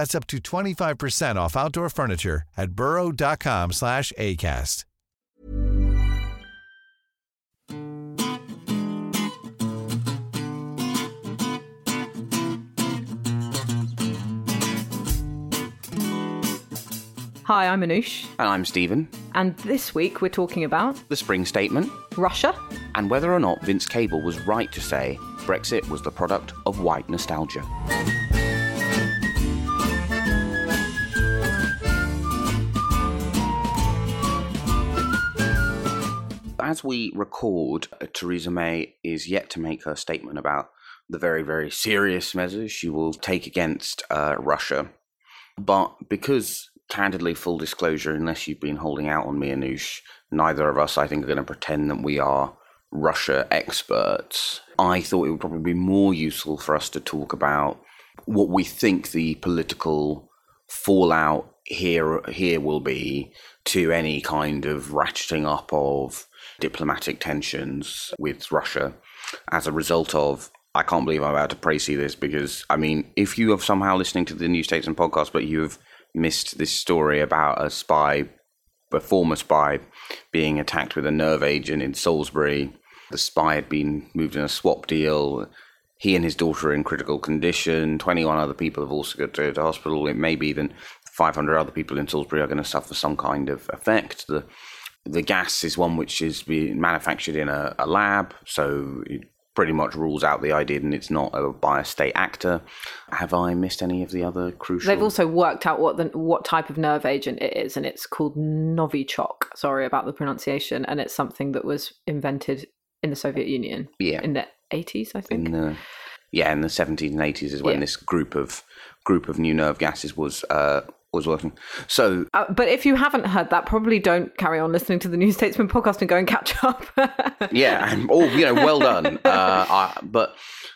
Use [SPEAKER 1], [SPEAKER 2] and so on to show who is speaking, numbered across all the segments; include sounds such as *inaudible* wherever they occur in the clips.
[SPEAKER 1] That's up to 25% off outdoor furniture at burrow.com slash ACAST.
[SPEAKER 2] Hi, I'm Anoosh,
[SPEAKER 3] And I'm Stephen.
[SPEAKER 2] and this week we're talking about
[SPEAKER 3] The Spring Statement,
[SPEAKER 2] Russia.
[SPEAKER 3] and whether or not Vince Cable was right to say Brexit was the product of white nostalgia. As we record, uh, Theresa May is yet to make her statement about the very, very serious measures she will take against uh, Russia. But because, candidly, full disclosure, unless you've been holding out on me, Anoosh, neither of us, I think, are going to pretend that we are Russia experts. I thought it would probably be more useful for us to talk about what we think the political fallout here here will be to any kind of ratcheting up of diplomatic tensions with Russia as a result of I can't believe I'm about to praise you this because I mean if you are somehow listening to the New Statesman podcast but you have missed this story about a spy a former spy being attacked with a nerve agent in Salisbury the spy had been moved in a swap deal he and his daughter are in critical condition 21 other people have also got to to hospital it may be that 500 other people in Salisbury are going to suffer some kind of effect. The the gas is one which is being manufactured in a, a lab, so it pretty much rules out the idea that it's not a, by a state actor. Have I missed any of the other crucial?
[SPEAKER 2] They've also worked out what the what type of nerve agent it is, and it's called Novichok. Sorry about the pronunciation, and it's something that was invented in the Soviet Union
[SPEAKER 3] yeah,
[SPEAKER 2] in the 80s, I think.
[SPEAKER 3] in the yeah in the 70s and 80s is when
[SPEAKER 2] Yeah.
[SPEAKER 3] this group of group of new nerve gases was uh, was working. So
[SPEAKER 2] Uh, but if you haven't heard that, probably don't carry on listening to the New Statesman podcast and go and catch up. *laughs*
[SPEAKER 3] yeah, and all you know well done. *laughs* Uh, I, but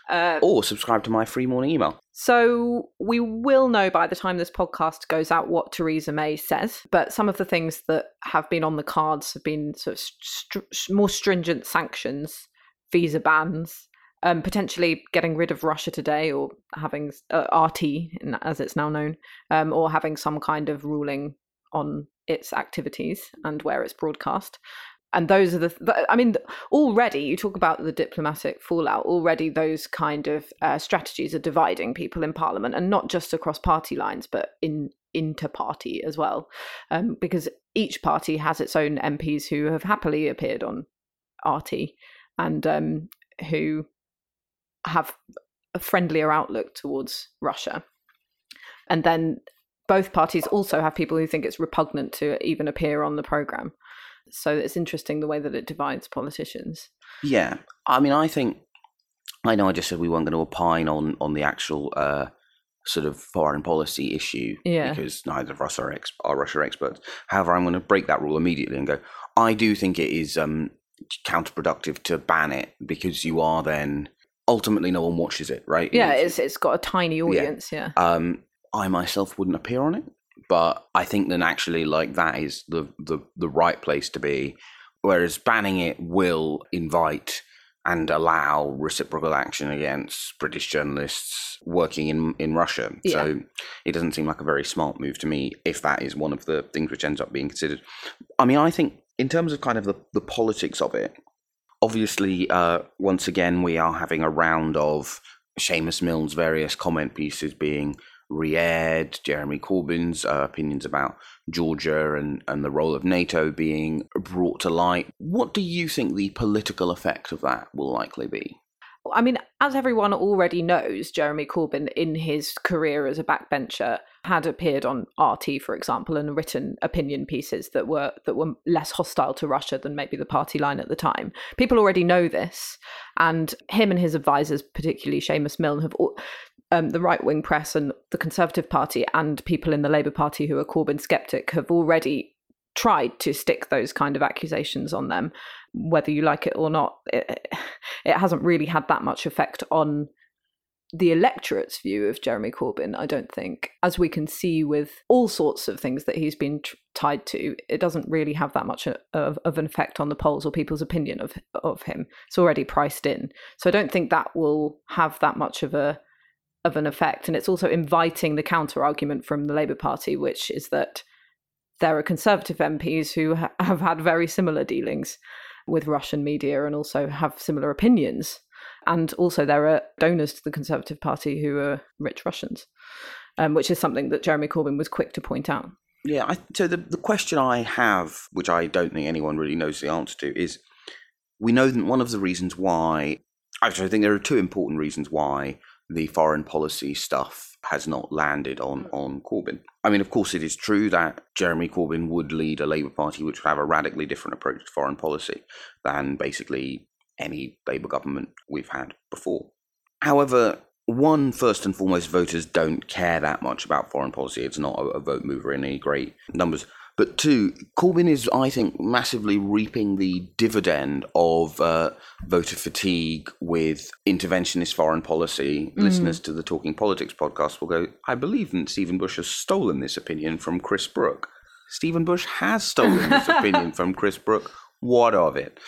[SPEAKER 2] Uh,
[SPEAKER 3] or subscribe to my free morning email.
[SPEAKER 2] So we will know by the time this podcast goes out what Theresa May says, but some of the things that have been on the cards have been sort of more stringent sanctions, visa bans, um, potentially getting rid of Russia today or having uh, RT, as it's now known, um, or having some kind of ruling on its activities and where it's broadcast. And those are the, th- I mean, already you talk about the diplomatic fallout already those kind of uh, strategies are dividing people in parliament and not just across party lines but in inter-party as well um, because each party has its own mps who have happily appeared on rt and um, who have a friendlier outlook towards russia and then both parties also have people who think it's repugnant to even appear on the program so it's interesting the way that it divides politicians
[SPEAKER 3] Yeah, I mean, I think I know I just said we weren't going to opine on on the actual uh, sort of foreign policy issue
[SPEAKER 2] Yeah.
[SPEAKER 3] because neither of us are ex- are Russia experts. However, I'm going to break that rule immediately and go. I do think it is um, counterproductive to ban it because you are then ultimately no one watches it, right?
[SPEAKER 2] yeah
[SPEAKER 3] It's-
[SPEAKER 2] it's got a tiny audience yeah,
[SPEAKER 3] um, I myself wouldn't appear on it, but I think then actually like that is the the the right place to be. Whereas banning it will invite and allow reciprocal action against British journalists working in in Russia. Yeah. So it doesn't seem like a very smart move to me if that is one of the things which ends up being considered. I mean, I think in terms of kind of the, the politics of it, obviously, uh, once again, we are having a round of Seamus Milne's various comment pieces being re-aired, Jeremy Corbyn's uh, opinions about Georgia and, and the role of NATO being brought to light. What do you think the political effect of that will likely be?
[SPEAKER 2] I mean, as everyone already knows, Jeremy Corbyn, in his career as a backbencher, had appeared on RT, for example, and written opinion pieces that were that were less hostile to Russia than maybe the party line at the time. People already know this, and him and his advisors, particularly Seamus Milne, have um, the right wing press and the Conservative Party and people in the Labour Party who are Corbyn skeptic have already tried to stick those kind of accusations on them, whether you like it or not. It, it hasn't really had that much effect on the electorate's view of Jeremy Corbyn, I don't think. As we can see with all sorts of things that he's been tied to, it doesn't really have that much of, of an effect on the polls or people's opinion of of him. It's already priced in. So I don't think that will have that much of a of an effect. And it's also inviting the counter argument from the Labour Party, which is that there are Conservative MPs who ha- have had very similar dealings with Russian media and also have similar opinions. And also, there are donors to the Conservative Party who are rich Russians, um, which is something that Jeremy Corbyn was quick to point out.
[SPEAKER 3] Yeah, I, so the, the question I have, which I don't think anyone really knows the answer to, is we know that one of the reasons why, actually, I think there are two important reasons why the foreign policy stuff has not landed on hmm. on Corbyn. I mean, of course, it is true that Jeremy Corbyn would lead a Labour Party which would have a radically different approach to foreign policy than basically any Labour government we've had before. However, one, first and foremost, voters don't care that much about foreign policy. It's not a, a vote mover in any great numbers. But two, Corbyn is, I think, massively reaping the dividend of uh, voter fatigue with interventionist foreign policy. Mm. Listeners to the Talking Politics podcast will go, I believe that Stephen Bush has stolen this opinion from Chris Brooke. Stephen Bush has stolen this *laughs* opinion from Chris Brooke what of it?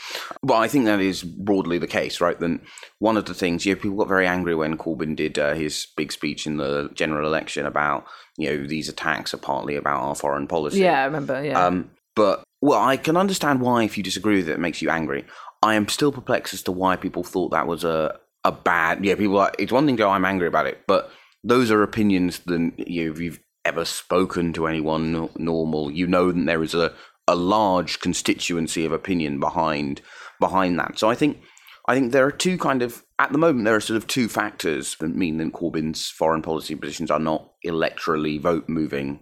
[SPEAKER 3] But I think that is broadly the case, right? Then one of the things, you know, people got very angry when Corbyn did uh, his big speech in the general election about, you know, these attacks are partly about our foreign policy.
[SPEAKER 2] Yeah, I remember. Yeah. Um,
[SPEAKER 3] but well, I can understand why, if you disagree with it, it makes you angry. I am still perplexed as to why people thought that was a a bad. Yeah, people. Are, it's one thing to go, I'm angry about it, but those are opinions that you know, if you've ever spoken to anyone normal, you know that there is a a large constituency of opinion behind behind that. So I think I think there are two kind of at the moment there are sort of two factors that mean that Corbyn's foreign policy positions are not electorally vote moving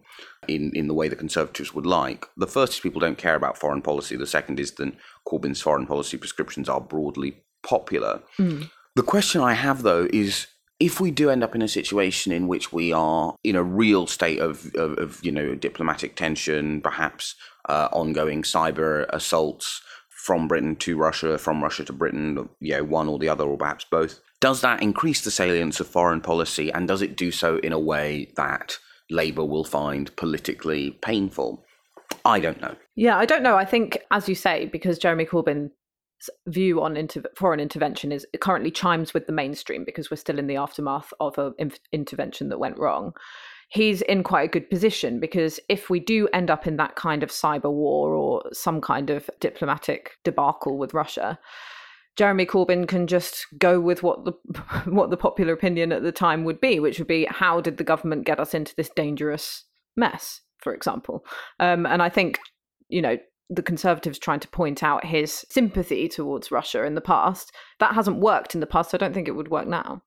[SPEAKER 3] in, in the way the Conservatives would like. The first is people don't care about foreign policy. The second is that Corbyn's foreign policy prescriptions are broadly popular. Mm. The question I have though is if we do end up in a situation in which we are in a real state of, of, of you know diplomatic tension, perhaps uh, ongoing cyber assaults from Britain to Russia, from Russia to Britain, you know, one or the other, or perhaps both. Does that increase the salience of foreign policy, and does it do so in a way that Labour will find politically painful? I don't know.
[SPEAKER 2] Yeah, I don't know. I think, as you say, because Jeremy Corbyn's view on inter- foreign intervention is currently chimes with the mainstream because we're still in the aftermath of an in- intervention that went wrong he's in quite a good position because if we do end up in that kind of cyber war or some kind of diplomatic debacle with Russia, Jeremy Corbyn can just go with what the *laughs* what the popular opinion at the time would be, which would be how did the government get us into this dangerous mess, for example. Um, and I think you know the Conservatives trying to point out his sympathy towards Russia in the past that hasn't worked in the past. I don't think it would work now.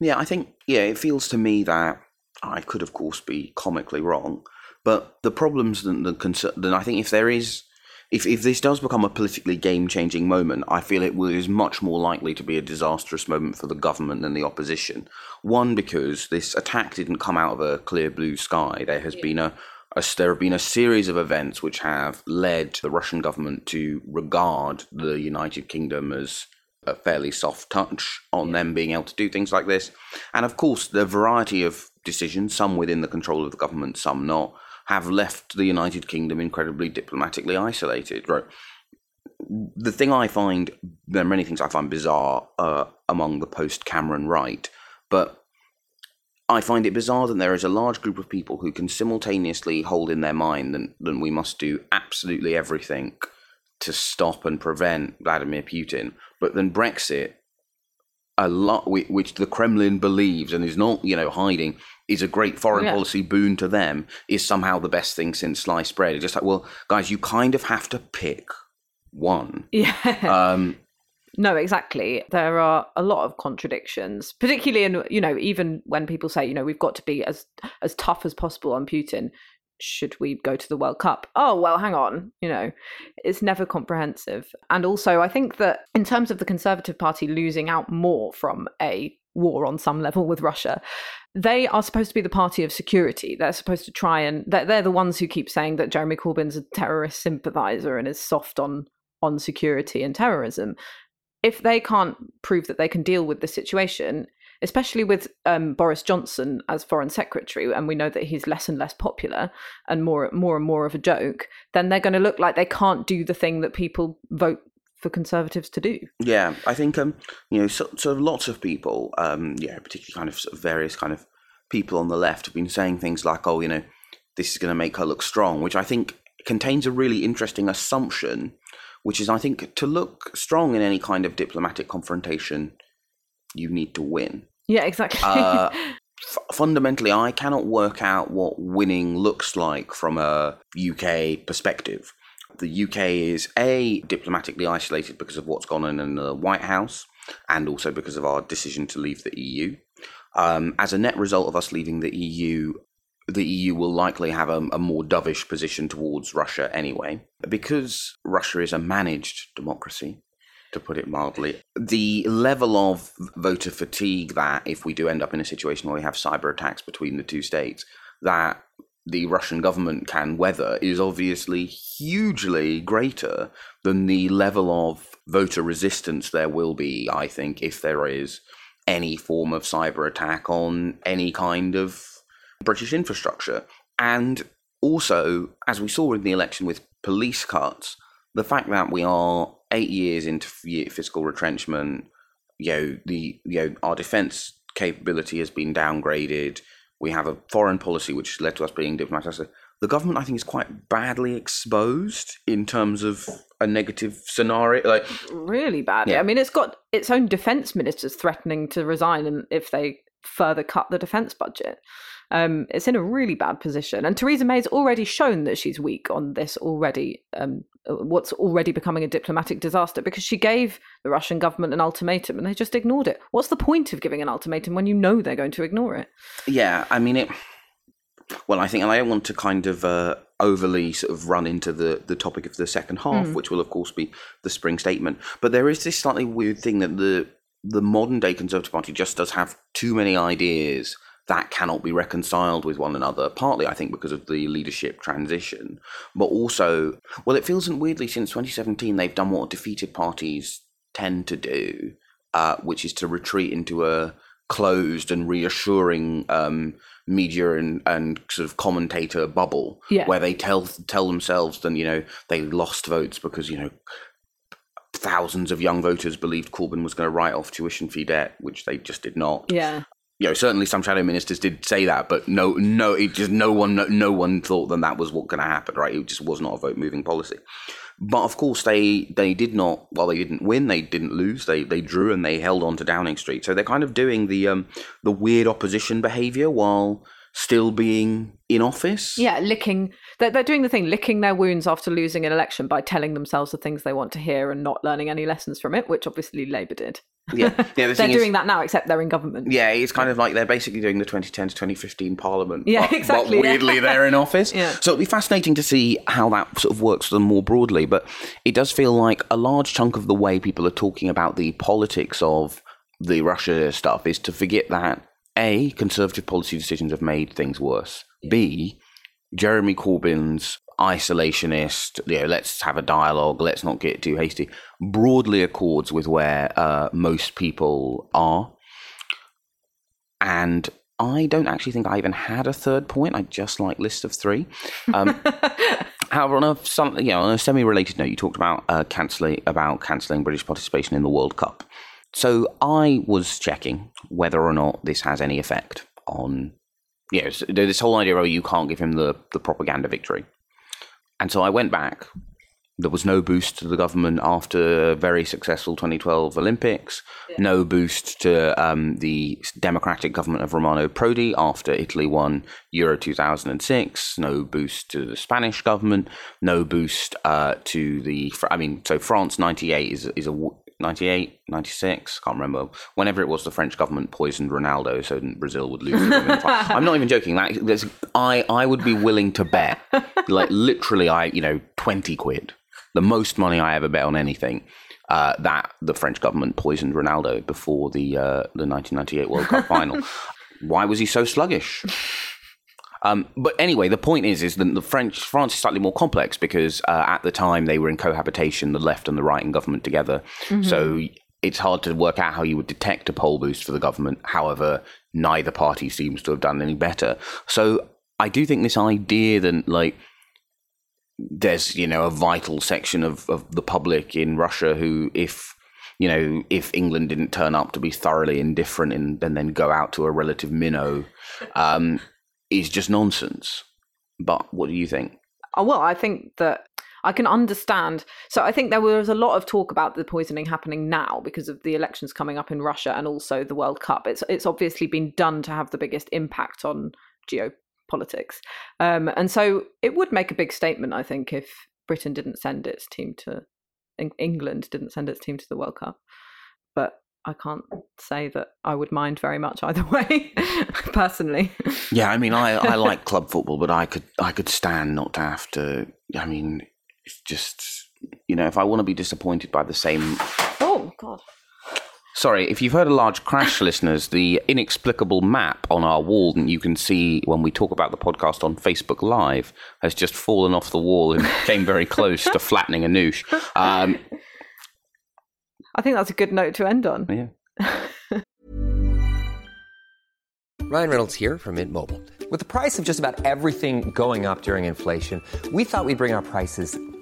[SPEAKER 3] Yeah, I think yeah, it feels to me that I could, of course, be comically wrong. But the problems and the concern, then I think if there is, if, if this does become a politically game changing moment, I feel it is much more likely to be a disastrous moment for the government than the opposition. One, because this attack didn't come out of a clear blue sky. There has yeah. been a, a, there have been a series of events which have led the Russian government to regard the United Kingdom as a fairly soft touch on them being able to do things like this. And of course, the variety of decisions, some within the control of the government, some not, have left the United Kingdom incredibly diplomatically isolated. Right. The thing I find, there are many things I find bizarre uh, among the post Cameron right, but I find it bizarre that there is a large group of people who can simultaneously hold in their mind that, that we must do absolutely everything to stop and prevent Vladimir Putin, but then Brexit, a lot which the Kremlin believes and is not, you know, hiding, is a great foreign
[SPEAKER 2] Yeah.
[SPEAKER 3] policy boon to them is somehow the best thing since sliced bread. It's just like, well, guys, you kind of have to pick one.
[SPEAKER 2] Yeah.
[SPEAKER 3] Um,
[SPEAKER 2] No, exactly. There are a lot of contradictions, particularly in you know even when people say you know we've got to be as as tough as possible on Putin. Should we go to the World Cup? Oh well, hang on. You know, it's never comprehensive. And also, I think that in terms of the Conservative Party losing out more from a war on some level with Russia, they are supposed to be the party of security. They're supposed to try and they're, they're the ones who keep saying that Jeremy Corbyn's a terrorist sympathizer and is soft on on security and terrorism if they can't prove that they can deal with the situation, especially with um, Boris Johnson as foreign secretary, and we know that he's less and less popular and more more and more of a joke, then they're going to look like they can't do the thing that people vote for conservatives to do.
[SPEAKER 3] Yeah, I think um, you know, so, so lots of people, um, yeah, particularly kind of, sort of various kind of people on the left have been saying things like, "Oh, you know, this is going to make her look strong," which I think contains a really interesting assumption, which is, I think, to look strong in any kind of diplomatic confrontation, you need to win.
[SPEAKER 2] Yeah, exactly.
[SPEAKER 3] Uh, *laughs* F- fundamentally, I cannot work out what winning looks like from a UK perspective. The UK is a diplomatically isolated because of what's gone on in the White House, and also because of our decision to leave the EU. Um, as a net result of us leaving the EU, the EU will likely have a, a more dovish position towards Russia anyway. Because Russia is a managed democracy, to put it mildly, the level of voter fatigue that if we do end up in a situation where we have cyber attacks between the two states, that the Russian government can weather is obviously hugely greater than the level of voter resistance there will be, I think, if there is any form of cyber attack on any kind of British infrastructure. And also, as we saw in the election with police cuts, the fact that we are eight years into fiscal retrenchment, you know, the you know our defense capability has been downgraded. We have a foreign policy which has led to us being diplomatic. The government, I think, is quite badly exposed in terms of a negative scenario. Like,
[SPEAKER 2] really badly.
[SPEAKER 3] Yeah.
[SPEAKER 2] I mean, it's got its own defense ministers threatening to resign and if they further cut the defense budget. Um, it's in a really bad position, and Theresa May's already shown that she's weak on this already. Um, what's already becoming a diplomatic disaster because she gave the Russian government an ultimatum and they just ignored it. What's the point of giving an ultimatum when you know they're going to ignore it?
[SPEAKER 3] yeah, I mean it. Well, I think, and I don't want to kind of uh, overly sort of run into the the topic of the second half, which will of course be the spring statement. But there is this slightly weird thing that the the modern day Conservative Party just does have too many ideas that cannot be reconciled with one another. Partly, I think, because of the leadership transition, but also, well, it feels weirdly since 2017 they've done what defeated parties tend to do, uh, which is to retreat into a closed and reassuring um, media and, and sort of commentator bubble,
[SPEAKER 2] Yeah.
[SPEAKER 3] where they tell tell themselves that you know they lost votes because you know thousands of young voters believed Corbyn was going to write off tuition fee debt, which they just did not
[SPEAKER 2] Yeah.
[SPEAKER 3] You know, certainly some shadow ministers did say that, but no, no, it just no one, no, no one thought that that was what going to happen, right? It just was not a vote moving policy. But of course, they they did not. Well, they didn't win. They didn't lose. They they drew and they held on to Downing Street. So they're kind of doing the um the weird opposition behaviour while still being in office.
[SPEAKER 2] Yeah, licking. They're, they're doing the thing, licking their wounds after losing an election by telling themselves the things they want to hear and not learning any lessons from it, which obviously Labour did.
[SPEAKER 3] yeah. yeah the *laughs*
[SPEAKER 2] they're
[SPEAKER 3] thing is-
[SPEAKER 2] doing that now, except they're in government.
[SPEAKER 3] Yeah, it's kind of like they're basically doing the 2010 to 2015 Parliament.
[SPEAKER 2] Yeah,
[SPEAKER 3] but, but
[SPEAKER 2] exactly, yeah.
[SPEAKER 3] weirdly, they're in office. *laughs*
[SPEAKER 2] Yeah.
[SPEAKER 3] So it'll be fascinating to see how that sort of works for them more broadly. But it does feel like a large chunk of the way people are talking about the politics of the Russia stuff is to forget that A, conservative policy decisions have made things worse. B, Jeremy Corbyn's isolationist, you know, let's have a dialogue, let's not get too hasty, broadly accords with where uh, most people are. And I don't actually think I even had a third point. I just like list of three. Um, *laughs* however, on a some, you know, on a semi-related note, you talked about uh, canceling about cancelling British participation in the World Cup. So I was checking whether or not this has any effect on, you know, this whole idea of you can't give him the the propaganda victory. And so I went back There was no boost to the government after very successful 2012 Olympics. Yeah. No boost to um, the democratic government of Romano Prodi after Italy won Euro 2006. No boost to the Spanish government. No boost uh, to the. I mean, so France 98 is is a 98, 96, can't remember. Whenever it was the French government poisoned Ronaldo so Brazil would lose. *laughs* I'm not even joking. Like, I, I would be willing to bet, like literally, I you know, 20 quid the most money I ever bet on anything. Uh, that the French government poisoned Ronaldo before the uh, the 1998 World Cup final. *laughs* Why was he so sluggish? Um, but anyway, the point is, is that the French France is slightly more complex because uh, at the time they were in cohabitation, the left and the right in government together. Mm-hmm. So it's hard to work out how you would detect a poll boost for the government. However, neither party seems to have done any better. So I do think this idea that like there's you know a vital section of, of the public in Russia who if you know if England didn't turn up to be thoroughly indifferent and, and then go out to a relative minnow um, is just nonsense. But what do you think?
[SPEAKER 2] Oh, well, I think that I can understand. So I think there was a lot of talk about the poisoning happening now because of the elections coming up in Russia and also the World Cup. It's it's obviously been done to have the biggest impact on geopolitics. Um, and so it would make a big statement, I think, if Britain didn't send its team to England didn't send its team to the World Cup. But I can't say that I would mind very much either *laughs* way, personally.
[SPEAKER 3] Yeah, I mean, I, I like club football, but I could I could stand not to have to. I mean, it's just you know, if I want to be disappointed by the same.
[SPEAKER 2] Oh God.
[SPEAKER 3] Sorry, if you've heard a large crash, listeners, the inexplicable map on our wall that you can see when we talk about the podcast on Facebook Live has just fallen off the wall and came very close to flattening Anoosh. Um,
[SPEAKER 2] I think that's a good note to end on.
[SPEAKER 3] Yeah. *laughs*
[SPEAKER 4] Ryan Reynolds here from Mint Mobile. With the price of just about everything going up during inflation, we thought we'd bring our prices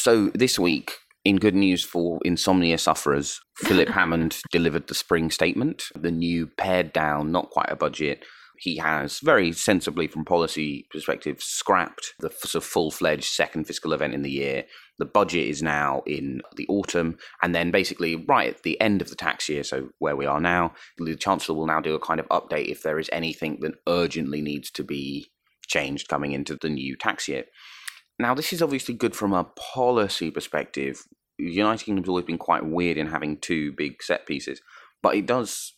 [SPEAKER 3] So this week in good news for insomnia sufferers, Philip *laughs* Hammond delivered the spring statement, the new pared down, not quite a budget. He has very sensibly, from policy perspective, scrapped the sort of full fledged second fiscal event in the year. The budget is now in the autumn, and then basically right at the end of the tax year, so where we are now, the Chancellor will now do a kind of update if there is anything that urgently needs to be changed coming into the new tax year. Now, this is obviously good from a policy perspective. United Kingdom's always been quite weird in having two big set pieces, but it does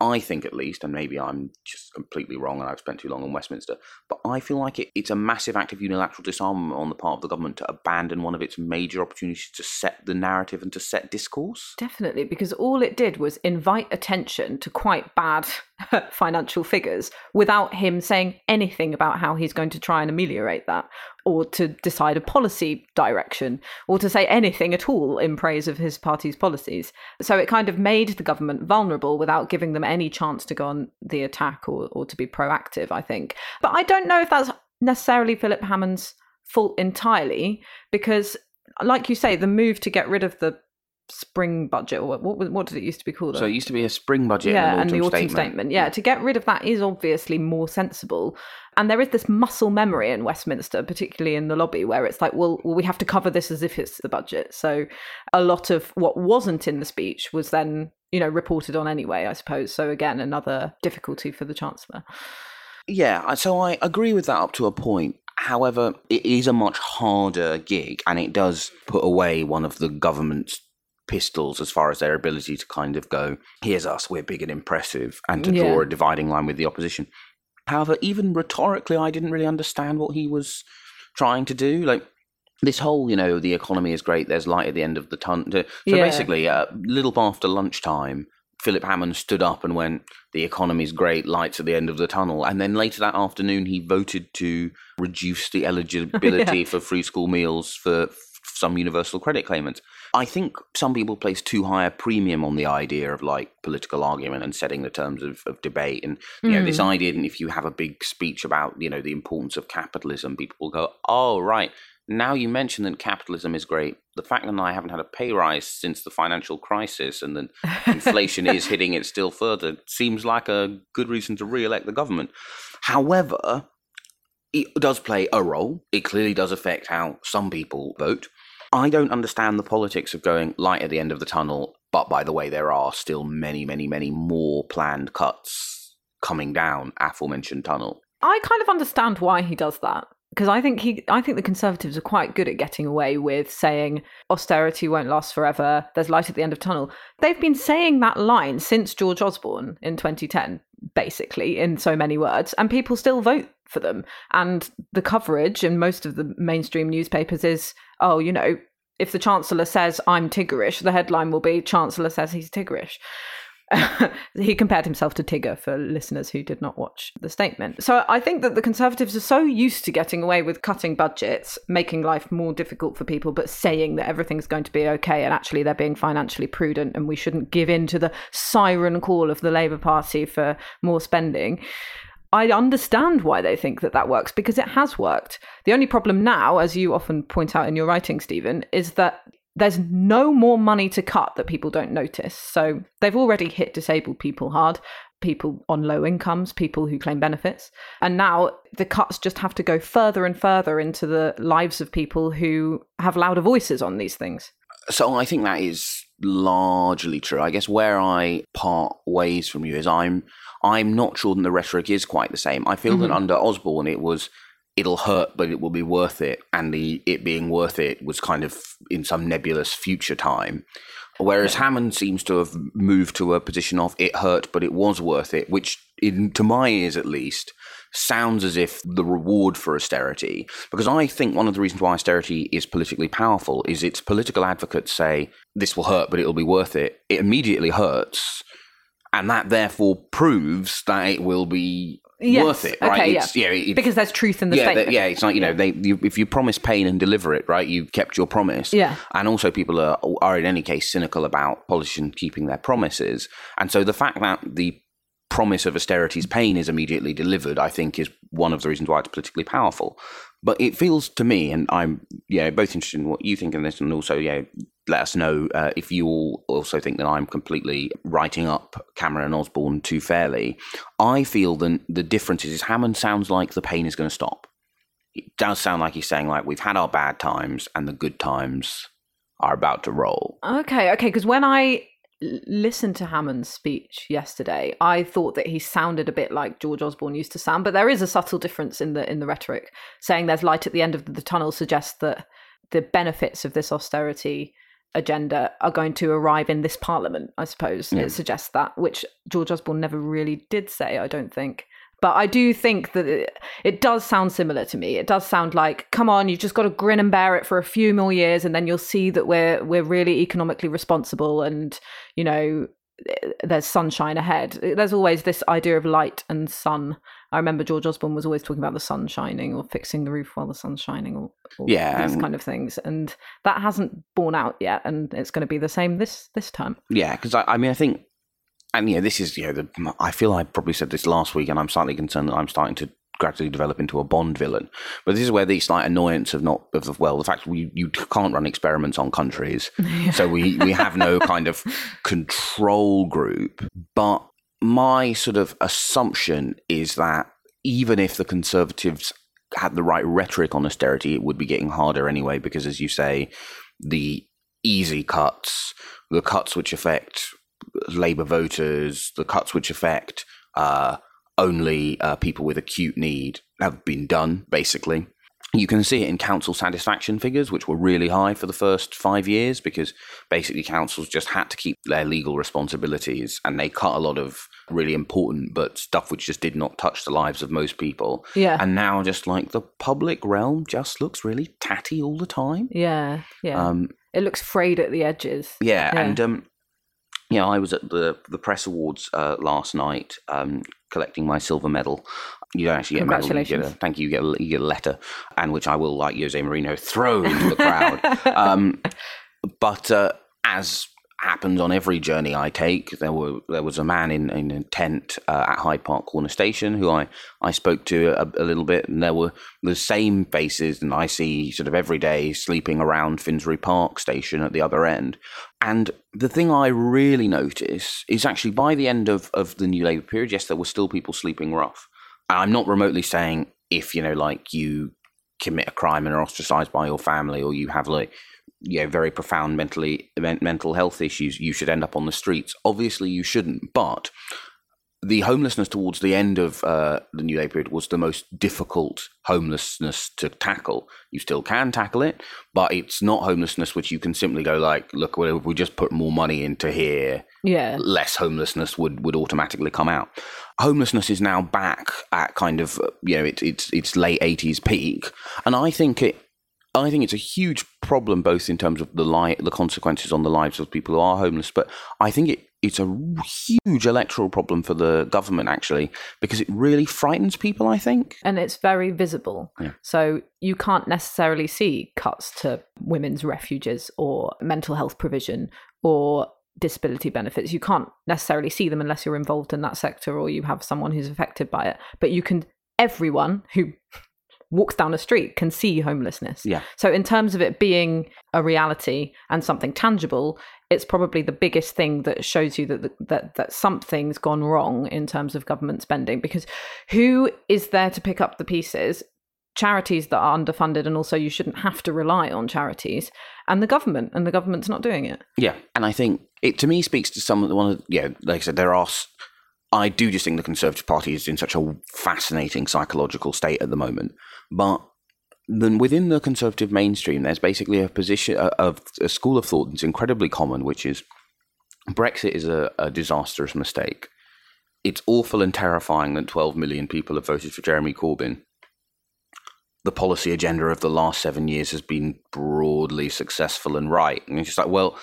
[SPEAKER 3] I think, at least, and maybe I'm just completely wrong and I've spent too long in Westminster, but I feel like it, it's a massive act of unilateral disarmament on the part of the government to abandon one of its major opportunities to set the narrative and to set discourse.
[SPEAKER 2] Definitely, because all it did was invite attention to quite bad *laughs* financial figures without him saying anything about how he's going to try and ameliorate that or to decide a policy direction or to say anything at all in praise of his party's policies. So it kind of made the government vulnerable without giving them any chance to go on the attack or, or to be proactive, I think. But I don't know if that's necessarily Philip Hammond's fault entirely because like you say the move to get rid of the spring budget or what what did it used to be called?
[SPEAKER 3] So it used to be a spring budget,
[SPEAKER 2] yeah,
[SPEAKER 3] and,
[SPEAKER 2] and the autumn statement. statement. Yeah, to get rid of that is obviously more sensible. And there is this muscle memory in Westminster, particularly in the lobby, where it's like, well, well, we have to cover this as if it's the budget. So a lot of what wasn't in the speech was then, you know, reported on anyway, I suppose. So again, another difficulty for the chancellor.
[SPEAKER 3] Yeah, so I agree with that up to a point. However, it is a much harder gig, and it does put away one of the government's pistols as far as their ability to kind of go, here's us, we're big and impressive, and to yeah. draw a dividing line with the opposition. However, even rhetorically, I didn't really understand what he was trying to do. Like, this whole, you know, the economy is great, there's light at the end of the tunnel. So yeah. basically, a uh, little after lunchtime, Philip Hammond stood up and went, "The economy's great, lights at the end of the tunnel," and then later that afternoon he voted to reduce the *laughs* eligibility
[SPEAKER 2] Yeah.
[SPEAKER 3] for free school meals for f- some universal credit claimants. I think some people place too high a premium on the idea of like political argument and setting the terms of, of debate. And you know, this hmm. idea that if you have a big speech about, you know, the importance of capitalism, people will go, Oh, right. Now you mention that capitalism is great. The fact that I haven't had a pay rise since the financial crisis and that inflation is *laughs* hitting it still further seems like a good reason to re-elect the government. However, it does play a role. It clearly does affect how some people vote. I don't understand the politics of going light at the end of the tunnel, but by the way, there are still many, many, many more planned cuts coming down aforementioned tunnel.
[SPEAKER 2] I kind of understand why he does that because I think he I think the conservatives are quite good at getting away with saying austerity won't last forever there's light at the end of the tunnel. They've been saying that line since George Osborne in 2010 basically in so many words and people still vote for them and the coverage in most of the mainstream newspapers is oh you know if the chancellor says I'm Tiggerish the headline will be chancellor says he's Tiggerish *laughs* he compared himself to Tigger for listeners who did not watch the statement. So I think that the Conservatives are so used to getting away with cutting budgets, making life more difficult for people, but saying that everything's going to be okay and actually they're being financially prudent and we shouldn't give in to the siren call of the Labour Party for more spending. I understand why they think that that works because it has worked. The only problem now, as you often point out in your writing, Stephen, is that there's no more money to cut that people don't notice. So they've already hit disabled people hard, people on low incomes, people who claim benefits. And now the cuts just have to go further and further into the lives of people who have louder voices on these things.
[SPEAKER 3] So I think that is largely true. I guess where I part ways from you is I'm I'm not sure that the rhetoric is quite the same. I feel that mm-hmm. under Osborne it was it'll hurt but it will be worth it and the it being worth it was kind of in some nebulous future time. Whereas Hammond seems to have moved to a position of it hurt but it was worth it, which in to my ears at least sounds as if the reward for austerity because I think one of the reasons why austerity is politically powerful is its political advocates say this will hurt but it'll be worth it. It immediately hurts and that therefore proves that it will be
[SPEAKER 2] Yes,
[SPEAKER 3] worth it, right?
[SPEAKER 2] Okay,
[SPEAKER 3] It's-
[SPEAKER 2] yeah.
[SPEAKER 3] it-
[SPEAKER 2] because there's truth in the
[SPEAKER 3] yeah,
[SPEAKER 2] statement.
[SPEAKER 3] that- yeah, it's like you know, they you, if you promise pain and deliver it, right? You've kept your promise.
[SPEAKER 2] Yeah.
[SPEAKER 3] and also people are are in any case cynical about politicians keeping their promises, and so the fact that the promise of austerity's pain is immediately delivered, I think, is one of the reasons why it's politically powerful. But it feels to me, and I'm yeah both interested in what you think of this, and also yeah, let us know uh, if you all also think that I'm completely writing up Cameron and Osborne too fairly. I feel that the difference is, Hammond sounds like the pain is going to stop. It does sound like he's saying like we've had our bad times and the good times are about to roll.
[SPEAKER 2] Okay, okay, because when I listened to Hammond's speech yesterday, I thought that he sounded a bit like George Osborne used to sound, but there is a subtle difference in the in the rhetoric. Saying there's light at the end of the tunnel suggests that the benefits of this austerity agenda are going to arrive in this parliament, I suppose.
[SPEAKER 3] Yeah.
[SPEAKER 2] It suggests that, which George Osborne never really did say, I don't think. But I do think that it, it does sound similar to me. It does sound like, come on, you've just got to grin and bear it for a few more years, and then you'll see that we're we're really economically responsible, and you know, there's sunshine ahead. There's always this idea of light and sun. I remember George Osborne was always talking about the sun shining or fixing the roof while the sun's shining, or, or
[SPEAKER 3] Yeah,
[SPEAKER 2] these kind of things, and that hasn't borne out yet, and it's going to be the same this this term.
[SPEAKER 3] Yeah, because I, I mean, I think, and you know, this is you know, the, I feel I probably said this last week, and I'm slightly concerned that I'm starting to gradually develop into a Bond villain. But this is where the slight annoyance of not of the well, the fact we you can't run experiments on countries, *laughs* so we we have no kind of control group. But my sort of assumption is that even if the Conservatives had the right rhetoric on austerity, it would be getting harder anyway, because as you say, the easy cuts, the cuts which affect Labour voters, the cuts which affect uh, only uh, people with acute need have been done, basically. You can see it in council satisfaction figures, which were really high for the first five years because basically councils just had to keep their legal responsibilities and they cut a lot of really important but stuff which just did not touch the lives of most people.
[SPEAKER 2] Yeah.
[SPEAKER 3] And now, just like the public realm just looks really tatty all the time.
[SPEAKER 2] Yeah, yeah.
[SPEAKER 3] Um,
[SPEAKER 2] it looks frayed at the edges.
[SPEAKER 3] yeah,
[SPEAKER 2] Yeah.
[SPEAKER 3] and um, Yeah, I was at the the press awards uh, last night, um, collecting my silver medal. You don't actually get a medal. You get a, thank you. You get a, you get a letter, and which I will, like Jose Mourinho, throw into the crowd. *laughs* um, but uh, as happens on every journey I take, there were there was a man in, in a tent uh, at Hyde Park Corner Station who I, I spoke to a, a little bit, and there were the same faces, and I see sort of every day sleeping around Finsbury Park Station at the other end. And the thing I really notice is actually by the end of, of the New Labour period, yes, there were still people sleeping rough. I'm not remotely saying if you know, like you commit a crime and are ostracized by your family, or you have like you know very profound mentally mental health issues, you should end up on the streets. Obviously, you shouldn't, but the homelessness towards the end of uh, the New Labour period was the most difficult homelessness to tackle. You still can tackle it, but it's not homelessness which you can simply go like, look, well, if we just put more money into here,
[SPEAKER 2] Yeah.
[SPEAKER 3] less homelessness would, would automatically come out. Homelessness is now back at kind of you know it's it's it's late eighties peak, and I think it I think it's a huge problem both in terms of the li- the consequences on the lives of people who are homeless, but I think it it's a huge electoral problem for the government actually because it really frightens people. I think.
[SPEAKER 2] and it's very visible.
[SPEAKER 3] Yeah.
[SPEAKER 2] So you can't necessarily see cuts to women's refuges or mental health provision or disability benefits. You can't necessarily see them unless you're involved in that sector or you have someone who's affected by it. But you can, everyone who walks down a street can see homelessness.
[SPEAKER 3] Yeah.
[SPEAKER 2] So in terms of it being a reality and something tangible, it's probably the biggest thing that shows you that the, that that something's gone wrong in terms of government spending because who is there to pick up the pieces? Charities that are underfunded, and also you shouldn't have to rely on charities, and the government, and the government's not doing it.
[SPEAKER 3] Yeah, and I think it to me speaks to some of the one. Of, yeah, like I said, there are. I do just think the Conservative Party is in such a fascinating psychological state at the moment, but then within the Conservative mainstream, there's basically a position of a school of thought that's incredibly common, which is Brexit is a, a disastrous mistake. It's awful and terrifying that 12 million people have voted for Jeremy Corbyn. The policy agenda of the last seven years has been broadly successful and right. And it's just like, well,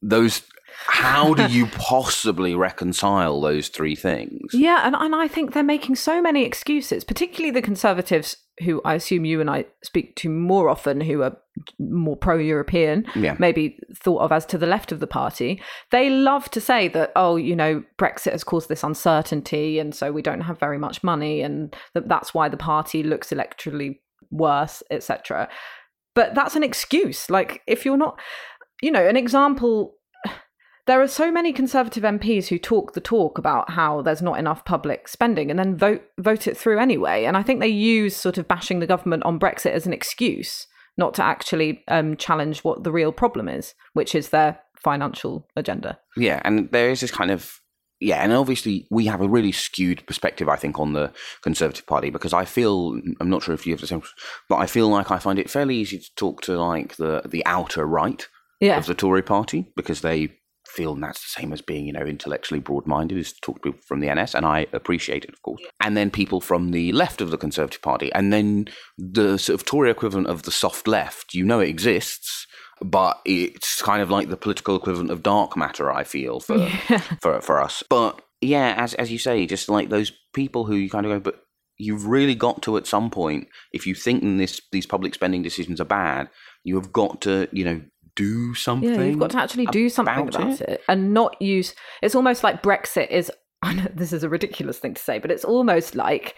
[SPEAKER 3] those. How do you *laughs* possibly reconcile those three things?
[SPEAKER 2] Yeah, and, and I think they're making so many excuses, particularly the Conservatives, who I assume you and I speak to more often, who are more pro European,
[SPEAKER 3] Yeah.
[SPEAKER 2] maybe thought of as to the left of the party. They love to say that, oh, you know, Brexit has caused this uncertainty, and so we don't have very much money, and that that's why the party looks electorally worse, etc. But that's an excuse. Like, if you're not, you know, an example there are so many conservative MPs who talk the talk about how there's not enough public spending and then vote vote it through anyway. And I think they use sort of bashing the government on Brexit as an excuse not to actually um, challenge what the real problem is, which is their financial agenda.
[SPEAKER 3] Yeah, and there is this kind of yeah, and obviously we have a really skewed perspective, I think, on the Conservative Party because I feel I'm not sure if you have the same, but I feel like I find it fairly easy to talk to like the the outer right
[SPEAKER 2] Yeah.
[SPEAKER 3] of the Tory Party because they feel that's the same as being you know intellectually broad-minded is to talk to people from the NS, and I appreciate it, of course. And then people from the left of the Conservative Party, and then the sort of Tory equivalent of the soft left. You know it exists. But it's kind of like the political equivalent of dark matter, I feel, for *laughs* for for us. But yeah, as as you say, just like those people who you kind of go, but you've really got to at some point, if you think this these public spending decisions are bad, you have got to you know do something.
[SPEAKER 2] Yeah, you've got to actually do something about it. and not use. It's almost like Brexit is. *laughs* I know this is a ridiculous thing to say, but it's almost like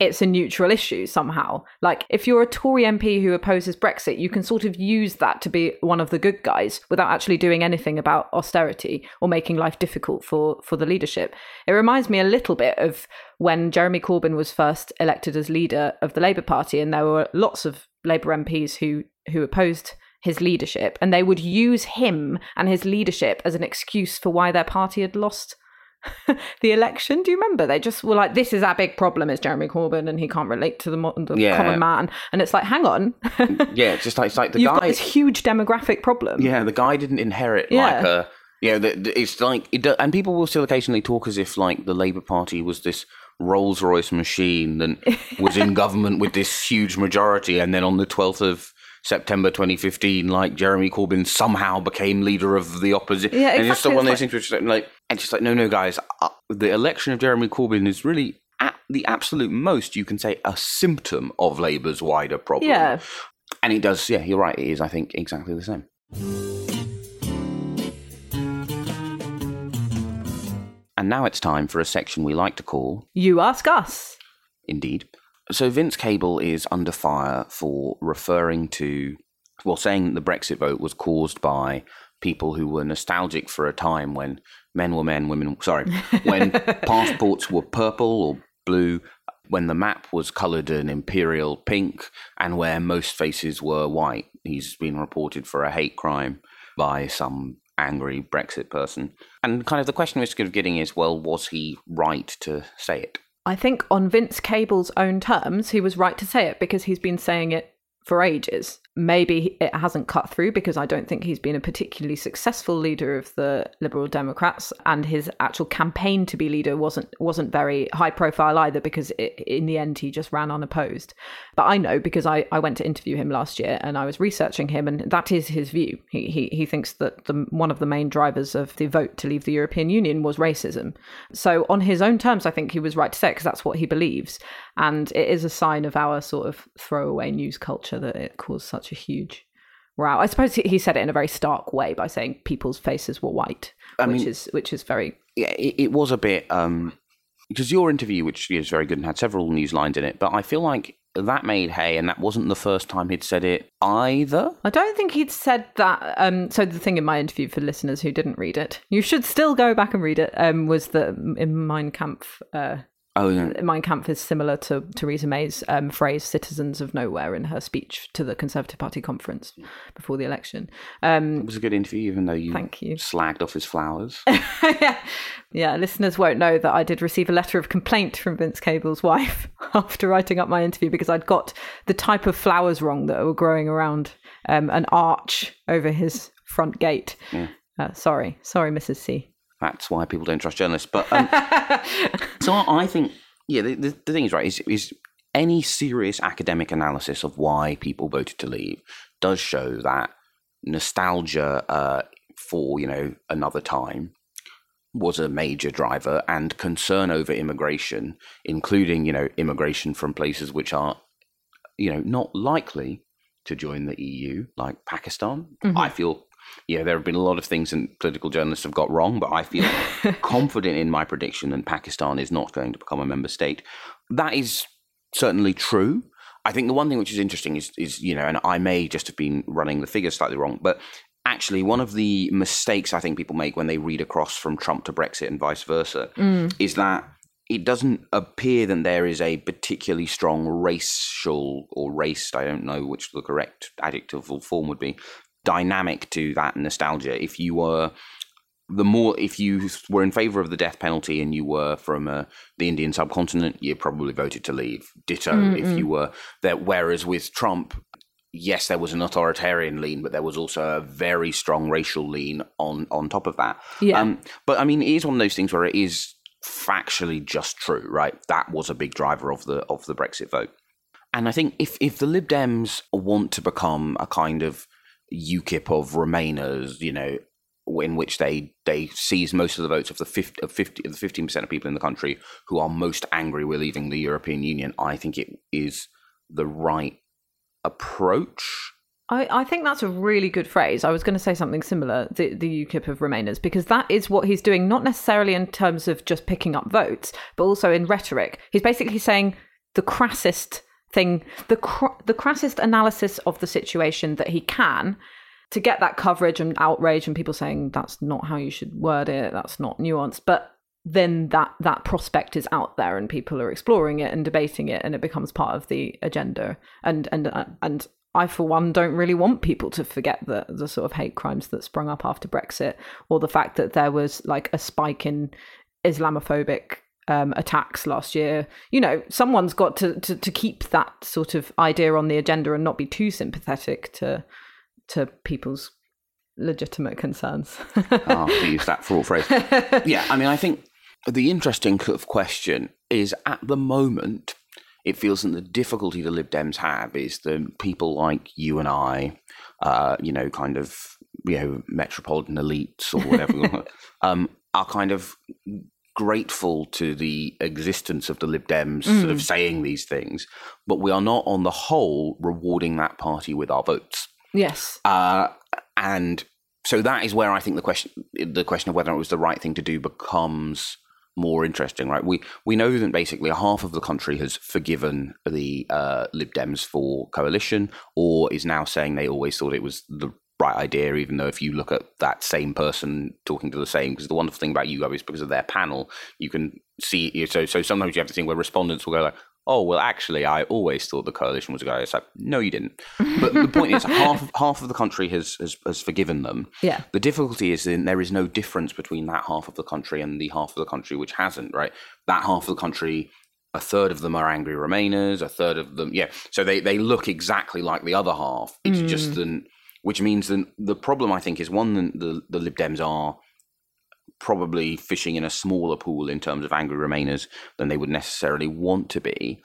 [SPEAKER 2] it's a neutral issue somehow. Like if you're a Tory MP who opposes Brexit, you can sort of use that to be one of the good guys without actually doing anything about austerity or making life difficult for for the leadership. It reminds me a little bit of when Jeremy Corbyn was first elected as leader of the Labour Party, and there were lots of Labour MPs who who opposed his leadership, and they would use him and his leadership as an excuse for why their party had lost *laughs* the election. Do you remember? They just were like, "This is our big problem: is Jeremy Corbyn, and he can't relate to the, mo- the
[SPEAKER 3] Yeah.
[SPEAKER 2] common man." And it's like, hang on, *laughs*
[SPEAKER 3] Yeah, it's just like it's like the
[SPEAKER 2] you've
[SPEAKER 3] guy.
[SPEAKER 2] got this huge demographic problem.
[SPEAKER 3] Yeah, the guy didn't inherit
[SPEAKER 2] Yeah.
[SPEAKER 3] like a. Yeah, the, the- it's like it, and people will still occasionally talk as if like the Labour Party was this Rolls Royce machine that was in *laughs* government with this huge majority, and then on the twelfth of September 2015, like Jeremy Corbyn somehow became leader of the opposition.
[SPEAKER 2] Yeah,
[SPEAKER 3] And it's still one of those things which like, and just like, no, no, guys, uh, the election of Jeremy Corbyn is really at the absolute most you can say a symptom of Labour's wider problem.
[SPEAKER 2] Yeah.
[SPEAKER 3] And it does, yeah, you're right, it is, I think, exactly the same. And now it's time for a section we like to call
[SPEAKER 2] You ask us.
[SPEAKER 3] Indeed. So Vince Cable is under fire for referring to, well, saying that the Brexit vote was caused by people who were nostalgic for a time when men were men, women, sorry, *laughs* when passports were purple or blue, when the map was coloured an imperial pink, and where most faces were white. He's been reported for a hate crime by some angry Brexit person. And kind of the question we're sort of getting is, well, was he right to say it?
[SPEAKER 2] I think on Vince Cable's own terms, he was right to say it because he's been saying it for ages. Maybe it hasn't cut through because I don't think he's been a particularly successful leader of the Liberal Democrats, and his actual campaign to be leader wasn't wasn't very high profile either because it, in the end he just ran unopposed. But I know because I, I went to interview him last year and I was researching him, and that is his view. He he, he thinks that the one of the main drivers of the vote to leave the European Union was racism. So on his own terms, I think he was right to say because that's what he believes, and it is a sign of our sort of throwaway news culture that it caused such a huge row. I suppose he- said it in a very stark way by saying people's faces were white,
[SPEAKER 3] I
[SPEAKER 2] which
[SPEAKER 3] mean-
[SPEAKER 2] is which is very
[SPEAKER 3] yeah, it, it was a bit um because your interview, which is very good and had several news lines in it, but I feel like that made hay, and that wasn't the first time he'd said it either.
[SPEAKER 2] I don't think he'd said that. Um, so the thing in my interview for listeners who didn't read it, you should still go back and read it. Um, was that in Mein Kampf? Uh,
[SPEAKER 3] Oh, no.
[SPEAKER 2] Mein Kampf is similar to Theresa May's um, phrase "citizens of nowhere" in her speech to the Conservative Party conference before the election. Um,
[SPEAKER 3] it was a good interview, even though you,
[SPEAKER 2] Thank you.
[SPEAKER 3] slagged off his flowers.
[SPEAKER 2] yeah. *laughs* yeah, listeners won't know that I did receive a letter of complaint from Vince Cable's wife *laughs* after writing up my interview because I'd got the type of flowers wrong that were growing around um, an arch over his front gate. Uh, sorry, sorry, Mrs. C.
[SPEAKER 3] That's why people don't trust journalists. But um, *laughs* so I, think, yeah, the, the, the thing is right is is any serious academic analysis of why people voted to leave does show that nostalgia uh, for you know another time was a major driver and concern over immigration including you know immigration from places which are you know not likely to join the EU like Pakistan i feel yeah there have been a lot of things and political journalists have got wrong but i feel *laughs* confident in my prediction that pakistan is not going to become a member state. That is certainly true. I think the one thing which is interesting is, is you know, and I may just have been running the figures slightly wrong, but actually one of the mistakes I think people make when they read across from Trump to Brexit and vice versa mm. is that it doesn't appear that there is a particularly strong racial or raced, I don't know which the correct adjective or form would be, dynamic to that nostalgia. If you were the more if you were in favor of the death penalty and you were from uh, the Indian subcontinent, you probably voted to leave. Ditto if you were there. Whereas with Trump, yes, there was an authoritarian lean, but there was also a very strong racial lean on on top of that.
[SPEAKER 2] Yeah.
[SPEAKER 3] Um, but I mean, it is one of those things where it is factually just true, right? That was a big driver of the of the Brexit vote. And I think if if the Lib Dems want to become a kind of UKIP of Remainers, you know, in which they they seize most of the votes of the 50 of 50 of the 15% of people in the country who are most angry with leaving the European Union, I think it is the right approach.
[SPEAKER 2] I, I think that's a really good phrase. I was going to say something similar, the, the UKIP of Remainers, because that is what he's doing, not necessarily in terms of just picking up votes, but also in rhetoric. He's basically saying the crassest thing, the, cr- the crassest analysis of the situation that he can to get that coverage and outrage and people saying that's not how you should word it, that's not nuanced. But then that that prospect is out there and people are exploring it and debating it and it becomes part of the agenda and and uh, and I for one don't really want people to forget the the sort of hate crimes that sprung up after Brexit or the fact that there was like a spike in Islamophobic um, attacks last year. You know, someone's got to, to to keep that sort of idea on the agenda and not be too sympathetic to to people's legitimate concerns. *laughs*
[SPEAKER 3] Ah, to use that fraud phrase. *laughs* Yeah, I mean, I think the interesting question is at the moment, it feels that the difficulty the Lib Dems have is that people like you and I, uh, you know, kind of you know metropolitan elites or whatever, *laughs* um, are kind of grateful to the existence of the Lib Dems mm. sort of mm. saying these things, but we are not on the whole rewarding that party with our votes.
[SPEAKER 2] Yes.
[SPEAKER 3] Uh, and so that is where I think the question the question of whether it was the right thing to do becomes more interesting, right? We we know that basically half of the country has forgiven the uh, Lib Dems for coalition, or is now saying they always thought it was the right idea, even though if you look at that same person talking to the same, because the wonderful thing about YouGov is because of their panel, you can see. So, so sometimes you have to think where respondents will go like, "Oh, well, actually, I always thought the coalition was a guy." It's like, no, you didn't. But the point is, *laughs* half half of the country has, has has forgiven them.
[SPEAKER 2] Yeah.
[SPEAKER 3] The difficulty is that there is no difference between that half of the country and the half of the country which hasn't. Right. That half of the country a third of them are angry Remainers, a third of them, yeah. So they, they look exactly like the other half. It's mm. just that which means that the problem I think is one the the Lib Dems are probably fishing in a smaller pool in terms of angry Remainers than they would necessarily want to be.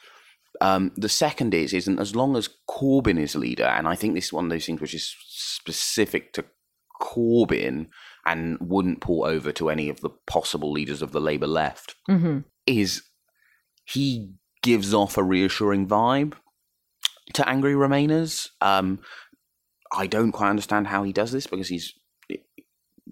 [SPEAKER 3] Um, the second is isn't as long as Corbyn is leader, and I think this is one of those things which is specific to Corbyn and wouldn't pull over to any of the possible leaders of the Labour left. Mm-hmm. Is he gives off a reassuring vibe to angry Remainers. Um, I don't quite understand how he does this because he's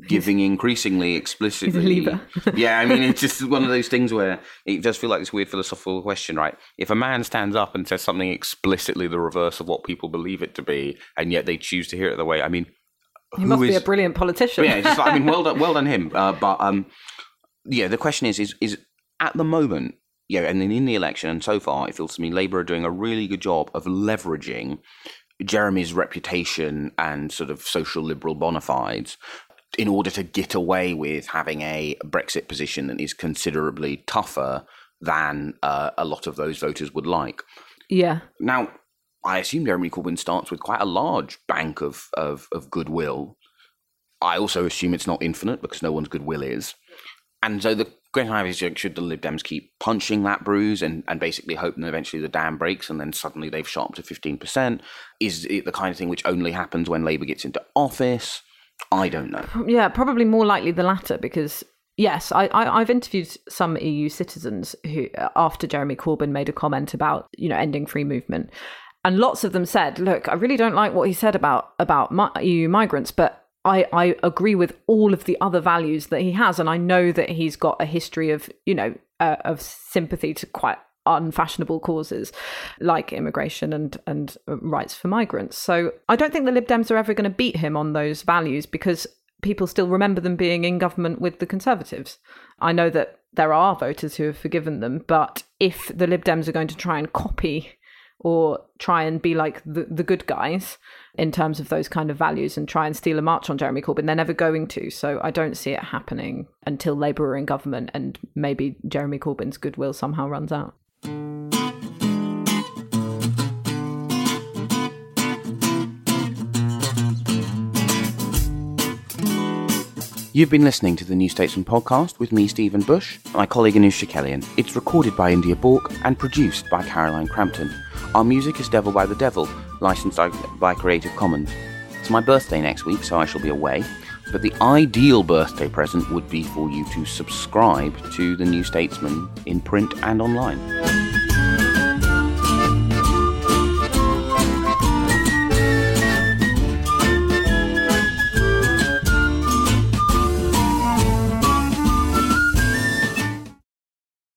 [SPEAKER 3] giving increasingly explicitly. *laughs* yeah, I mean, it's just one of those things where it does feel like this weird philosophical question, right? If a man stands up and says something explicitly the reverse of what people believe it to be, and yet they choose to hear it the way, I mean,
[SPEAKER 2] he must is, be a brilliant politician.
[SPEAKER 3] yeah, just, I mean, well done, well done him. *laughs* Uh, but um, yeah, the question is, is, is at the moment, yeah, and then in the election, and so far, it feels to me Labour are doing a really good job of leveraging Jeremy's reputation and sort of social liberal bona fides in order to get away with having a Brexit position that is considerably tougher than uh, a lot of those voters would like.
[SPEAKER 2] Yeah.
[SPEAKER 3] Now, I assume Jeremy Corbyn starts with quite a large bank of, of, of goodwill. I also assume it's not infinite because no one's goodwill is. And so the have is should the Lib Dems keep punching that bruise and, and basically hoping that eventually the dam breaks and then suddenly they've shot up to 15%? Is it the kind of thing which only happens when Labour gets into office? I don't know.
[SPEAKER 2] Yeah, probably more likely the latter because Yes, I, I, have interviewed some EU citizens who, uh, after Jeremy Corbyn made a comment about, you know, ending free movement, and lots of them said, "Look, I really don't like what he said about about EU migrants, but I, I agree with all of the other values that he has, and I know that he's got a history of you know uh, of sympathy to quite unfashionable causes like immigration and and rights for migrants. So I don't think the Lib Dems are ever going to beat him on those values because people still remember them being in government with the Conservatives. I know that there are voters who have forgiven them, but if the Lib Dems are going to try and copy or try and be like the, the good guys in terms of those kind of values and try and steal a march on Jeremy Corbyn. They're never going to. So I don't see it happening until Labour are in government and maybe Jeremy Corbyn's goodwill somehow runs out.
[SPEAKER 3] You've been listening to the New Statesman podcast with me, Stephen Bush, and my colleague Anoosh Chakelian. It's recorded by India Bork and produced by Caroline Crampton. Our music is Devil by the Devil, licensed by Creative Commons. It's my birthday next week, so I shall be away. But the ideal birthday present would be for you to subscribe to The New Statesman in print and online.